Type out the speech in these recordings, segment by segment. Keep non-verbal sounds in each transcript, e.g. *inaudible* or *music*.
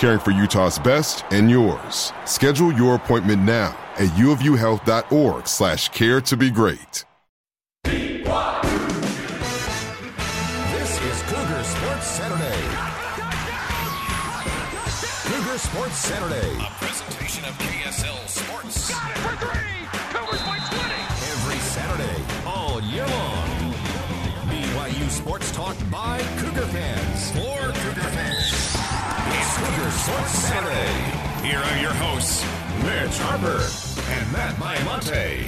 caring for Utah's best and yours. Schedule your appointment now at uofuhealth.org slash care to be great. This is Cougar Sports Saturday. Cougar Sports Saturday. A presentation of KSL Sports. Got it for three. Cougars by 20. Every Saturday, all year long. BYU Sports Talk by Cougar fans. Sports Saturday. Here are your hosts, Mitch Harper and Matt Baiamonte.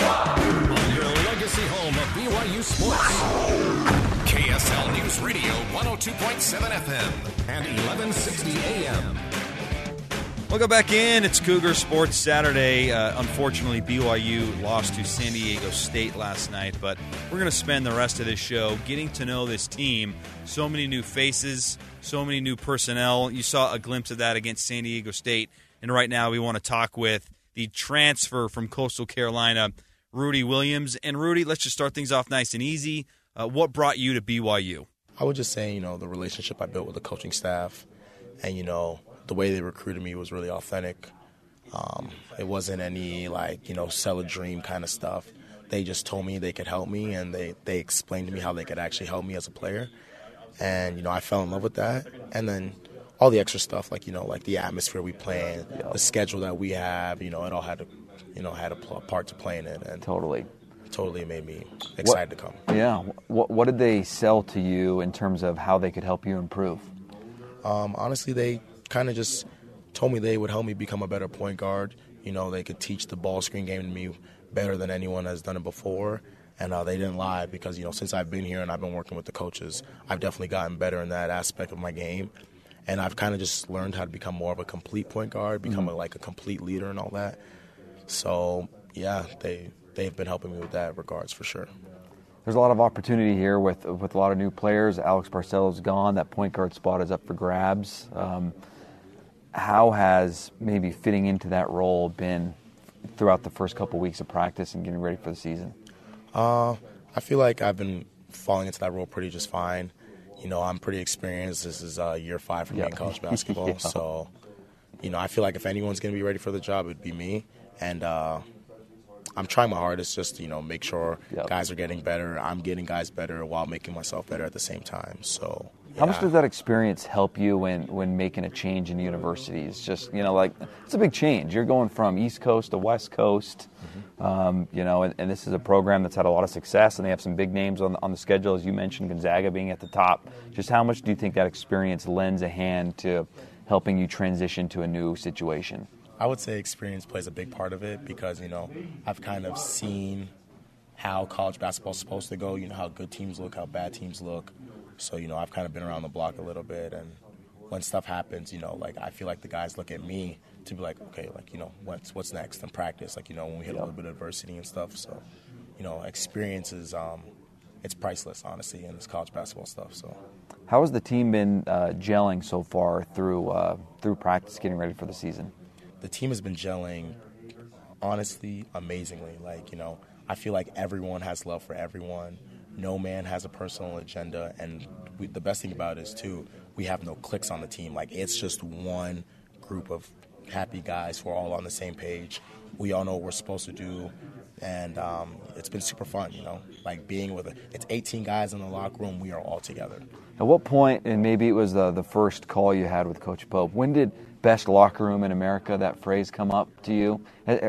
On your legacy home of BYU Sports. KSL News Radio 102.7 FM and 1160 AM. Welcome back in. It's Cougar Sports Saturday. Uh, unfortunately, BYU lost to San Diego State last night, but we're going to spend the rest of this show getting to know this team. So many new faces, so many new personnel. You saw a glimpse of that against San Diego State. And right now, we want to talk with the transfer from Coastal Carolina, Rudy Williams. And Rudy, let's just start things off nice and easy. Uh, what brought you to BYU? I would just say, you know, the relationship I built with the coaching staff and, you know, the way they recruited me was really authentic. Um, it wasn't any, like, you know, sell a dream kind of stuff. They just told me they could help me and they, they explained to me how they could actually help me as a player. And, you know, I fell in love with that. And then all the extra stuff, like, you know, like the atmosphere we play in, the schedule that we have, you know, it all had to, you know, had a part to play in it. And totally totally made me excited what, to come. Yeah. What, what did they sell to you in terms of how they could help you improve? Um, honestly, they kind of just told me they would help me become a better point guard. You know, they could teach the ball screen game to me better than anyone has done it before. And uh, they didn't lie because, you know, since I've been here and I've been working with the coaches, I've definitely gotten better in that aspect of my game. And I've kind of just learned how to become more of a complete point guard, become Mm-hmm. a, like a complete leader and all that. So, yeah, they they've been helping me with that regards for sure. There's a lot of opportunity here with with a lot of new players. Alex Barcelo's gone. That point guard spot is up for grabs. Um, how has maybe fitting into that role been throughout the first couple weeks of practice and getting ready for the season? Uh, I feel like I've been falling into that role pretty just fine. You know, I'm pretty experienced. This is uh, year five for me in college *laughs* basketball, Yeah. so you know, I feel like if anyone's going to be ready for the job, it'd be me. And uh, I'm trying my hardest just to, you know, make sure Yep. guys are getting better. I'm getting guys better while making myself better at the same time. So, How much does that experience help you when, when making a change in universities? Just you know, like it's a big change. You're going from East Coast to West Coast, um, you know, and, and this is a program that's had a lot of success, and they have some big names on on the schedule, as you mentioned, Gonzaga being at the top. Just how much do you think that experience lends a hand to helping you transition to a new situation? I would say experience plays a big part of it because, you know, I've kind of seen how college basketball's supposed to go, you know, how good teams look, how bad teams look. So, you know, I've kind of been around the block a little bit and when stuff happens, you know, like I feel like the guys look at me to be like, okay, like, you know, what's what's next in practice, like, you know, when we hit a little bit of adversity and stuff. So, you know, experience is um it's priceless, honestly, in this college basketball stuff. So How has the team been uh, gelling so far through uh, through practice, getting ready for the season? The team has been gelling honestly, amazingly. Like, you know, I feel like everyone has love for everyone. No man has a personal agenda. And we, the best thing about it is, too, we have no cliques on the team. Like, it's just one group of happy guys who are all on the same page. We all know what we're supposed to do. And um, it's been super fun, you know, like being with it. It's 18 guys in the locker room. We are all together. At what point, and maybe it was the, the first call you had with Coach Pope, when did best locker room in America, that phrase come up to you?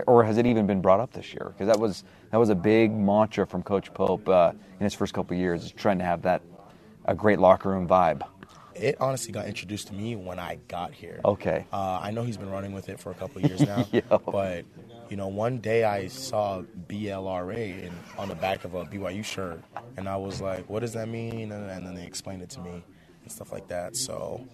Or has it even been brought up this year? Because that was, that was a big mantra from Coach Pope uh, in his first couple years, is trying to have that a great locker room vibe. It honestly got introduced to me when I got here. Okay. Uh, I know he's been running with it for a couple of years *laughs* now, but you know, one day I saw BLRA in, on the back of a BYU shirt, and I was like, "What does that mean?" And, and then they explained it to me and stuff like that. So,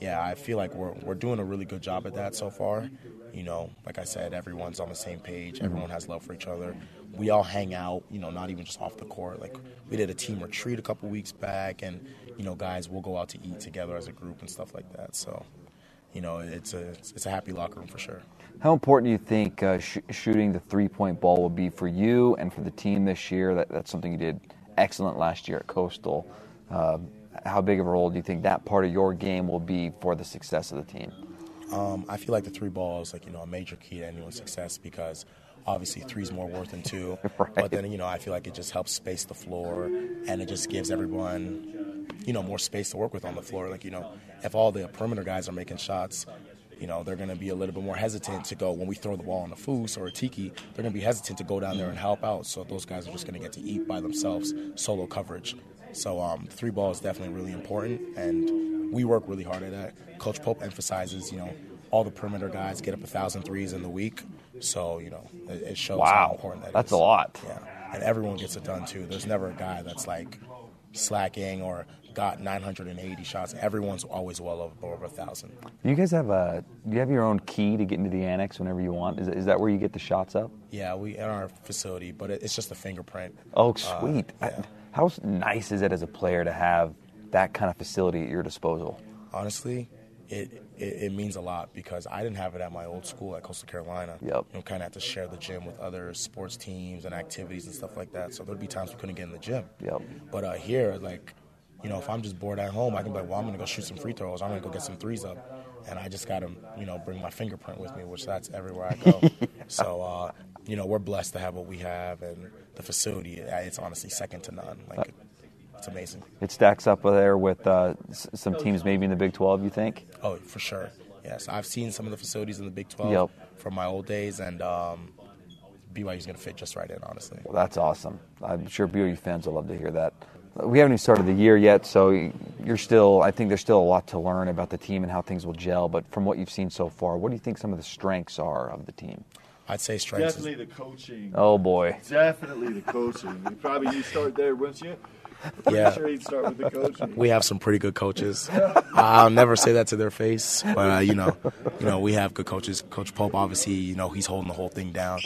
yeah, I feel like we're we're doing a really good job at that so far. You know, like I said, everyone's on the same page. Mm-hmm. Everyone has love for each other. We all hang out. You know, not even just off the court. Like we did a team retreat a couple weeks back, and you know, guys, we'll go out to eat together as a group and stuff like that. So, you know, it's a it's a happy locker room for sure. How important do you think uh, sh- shooting the three point ball will be for you and for the team this year? That, that's something you did excellent last year at Coastal. Uh, how big of a role do you think that part of your game will be for the success of the team? Um, I feel like the three ball is like you know a major key to anyone's success because obviously three is more worth than two. *laughs* right. But then you know I feel like it just helps space the floor and it just gives everyone you know more space to work with on the floor. Like you know if all the perimeter guys are making shots, you know, they're going to be a little bit more hesitant to go when we throw the ball on a Foose or a Tiki. They're going to be hesitant to go down there and help out. So those guys are just going to get to eat by themselves, solo coverage. So um, three ball is definitely really important, and we work really hard at that. Coach Pope emphasizes, you know, all the perimeter guys get up a thousand threes in the week. So you know, it, it shows wow. how important that that's is. a lot. Yeah, and everyone gets it done too. There's never a guy that's like slacking or got 980 shots. Everyone's always well over, over a thousand. Do you guys have a? Do you have your own key to get into the annex whenever you want? Is, is that where you get the shots up? Yeah, we in our facility, but it, it's just a fingerprint. Oh, sweet! Uh, yeah. How nice is it as a player to have that kind of facility at your disposal? Honestly, it, it, it means a lot because I didn't have it at my old school at Coastal Carolina. Yep. You know, kind of had to share the gym with other sports teams and activities and stuff like that. So there'd be times we couldn't get in the gym. Yep. But uh, here, like, you know, if I'm just bored at home, I can be like, well, I'm gonna go shoot some free throws. I'm gonna go get some threes up, and I just gotta, you know, bring my fingerprint with me, which that's everywhere I go. *laughs* so, uh, you know, we're blessed to have what we have, and the facility, it's honestly second to none. Like. It's amazing. It stacks up there with uh, some teams maybe in the Big 12, you think? Oh, for sure. Yes, I've seen some of the facilities in the Big 12 yep. from my old days, and um, BYU's going to fit just right in, honestly. Well, that's awesome. I'm sure BYU fans will love to hear that. We haven't even started the year yet, so you're still. I think there's still a lot to learn about the team and how things will gel. But from what you've seen so far, what do you think some of the strengths are of the team? I'd say strengths. Definitely the coaching. Oh boy. Definitely the coaching. you probably you start there, wouldn't you? yeah. Sure he'd start with the coaching. We have some pretty good coaches. I'll never say that to their face, but uh, you know, you know, we have good coaches. Coach Pope, obviously, you know, he's holding the whole thing down.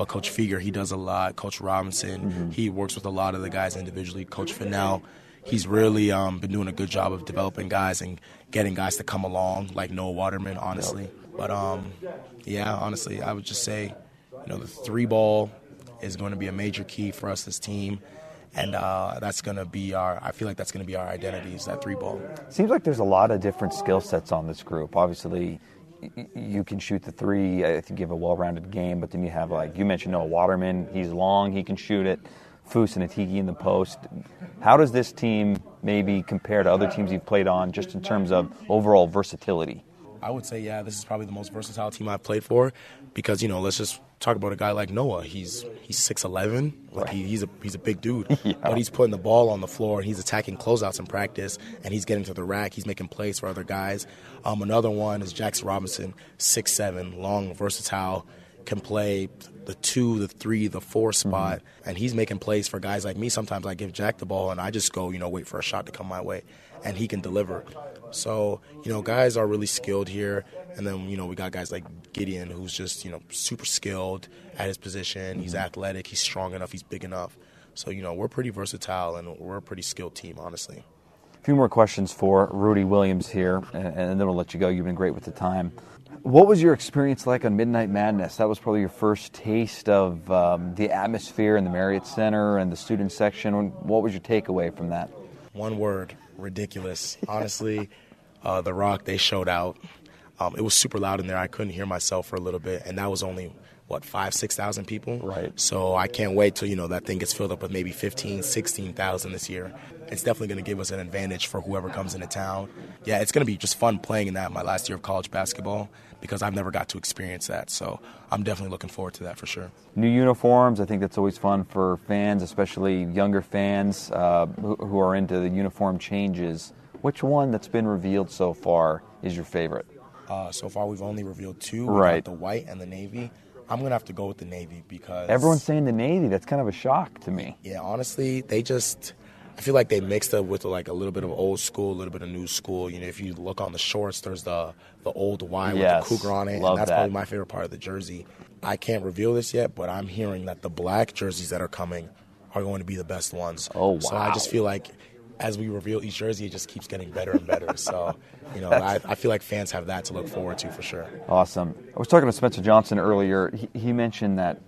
But Coach Fueger, he does a lot. Coach Robinson, mm-hmm. he works with a lot of the guys individually. Coach Fennell, he's really um, been doing a good job of developing guys and getting guys to come along, like Noah Waterman, honestly. Yep. But um, yeah, honestly, I would just say, you know, the three ball is going to be a major key for us, this team and uh, that's going to be our. I feel like that's going to be our identity is that three ball. Seems like there's a lot of different skill sets on this group. Obviously, you can shoot the three. I think you have a well-rounded game, but then you have like you mentioned Noah Waterman. He's long. He can shoot it. Foose and Atiki in the post. How does this team maybe compare to other teams you've played on, just in terms of overall versatility? I would say, yeah, this is probably the most versatile team I've played for, because you know, let's just talk about a guy like Noah. He's he's six eleven, like he, he's a he's a big dude, *laughs* yeah. but he's putting the ball on the floor and he's attacking closeouts in practice, and he's getting to the rack. He's making plays for other guys. Um, another one is Jackson Robinson, six seven, long, versatile, can play the two, the three, the four spot, mm-hmm. and he's making plays for guys like me. Sometimes I give Jack the ball and I just go, you know, wait for a shot to come my way, and he can deliver. So, you know, guys are really skilled here. And then, you know, we got guys like Gideon, who's just, you know, super skilled at his position. He's mm-hmm. athletic, he's strong enough, he's big enough. So, you know, we're pretty versatile and we're a pretty skilled team, honestly. A few more questions for Rudy Williams here, and then we'll let you go. You've been great with the time. What was your experience like on Midnight Madness? That was probably your first taste of um, the atmosphere in the Marriott Center and the student section. What was your takeaway from that? One word ridiculous. Honestly, *laughs* uh, The ROC, they showed out. Um, it was super loud in there. I couldn't hear myself for a little bit, and that was only what five, six thousand people. Right. So I can't wait till you know that thing gets filled up with maybe 15, 16,000 this year. It's definitely going to give us an advantage for whoever comes into town. Yeah, it's going to be just fun playing in that my last year of college basketball because I've never got to experience that. So I'm definitely looking forward to that for sure. New uniforms, I think that's always fun for fans, especially younger fans uh, who, are into the uniform changes. Which one that's been revealed so far is your favorite? Uh, so far, we've only revealed two. We right. the white and the navy. I'm gonna have to go with the navy because everyone's saying the navy. That's kind of a shock to me. Yeah, honestly, they just. I feel like they mixed up with like a little bit of old school, a little bit of new school. You know, if you look on the shorts, there's the the old Y yes, with the cougar on it, love and that's that. probably my favorite part of the jersey. I can't reveal this yet, but I'm hearing that the black jerseys that are coming are going to be the best ones. Oh wow! So I just feel like as we reveal each jersey, it just keeps getting better and better. so, you know, I, I, feel like fans have that to look forward to for sure. Awesome. I was talking to Spencer Johnson earlier. He, he mentioned that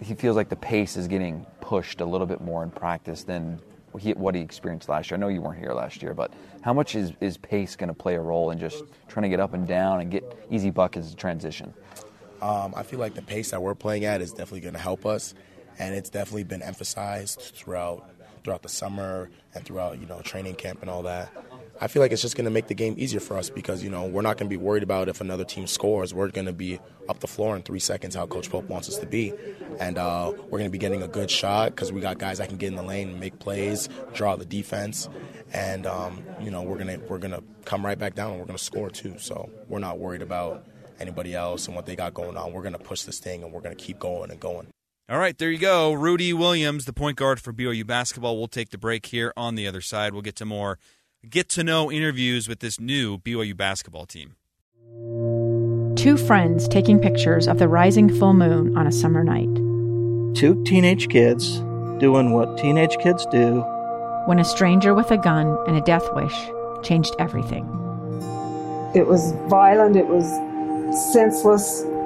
he feels like the pace is getting pushed a little bit more in practice than he, what he experienced last year. I know you weren't here last year, but how much is, is pace going to play a role in just trying to get up and down and get easy buckets to transition? Um, I feel like the pace that we're playing at is definitely going to help us, and it's definitely been emphasized throughout throughout the summer and throughout you know training camp and all that. I feel like it's just going to make the game easier for us because you know we're not going to be worried about if another team scores. We're going to be up the floor in three seconds, how Coach Pope wants us to be, and uh, we're going to be getting a good shot because we got guys that can get in the lane and make plays, draw the defense, and um, you know we're gonna we're gonna come right back down and we're going to score too. So we're not worried about anybody else and what they got going on. We're going to push this thing and we're going to keep going and going. All right, there you go. Rudy Williams, the point guard for BYU basketball. We'll take the break here on the other side. We'll get to more get to know interviews with this new BYU basketball team. Two friends taking pictures of the rising full moon on a summer night. Two teenage kids doing what teenage kids do. When a stranger with a gun and a death wish changed everything. It was violent, it was senseless,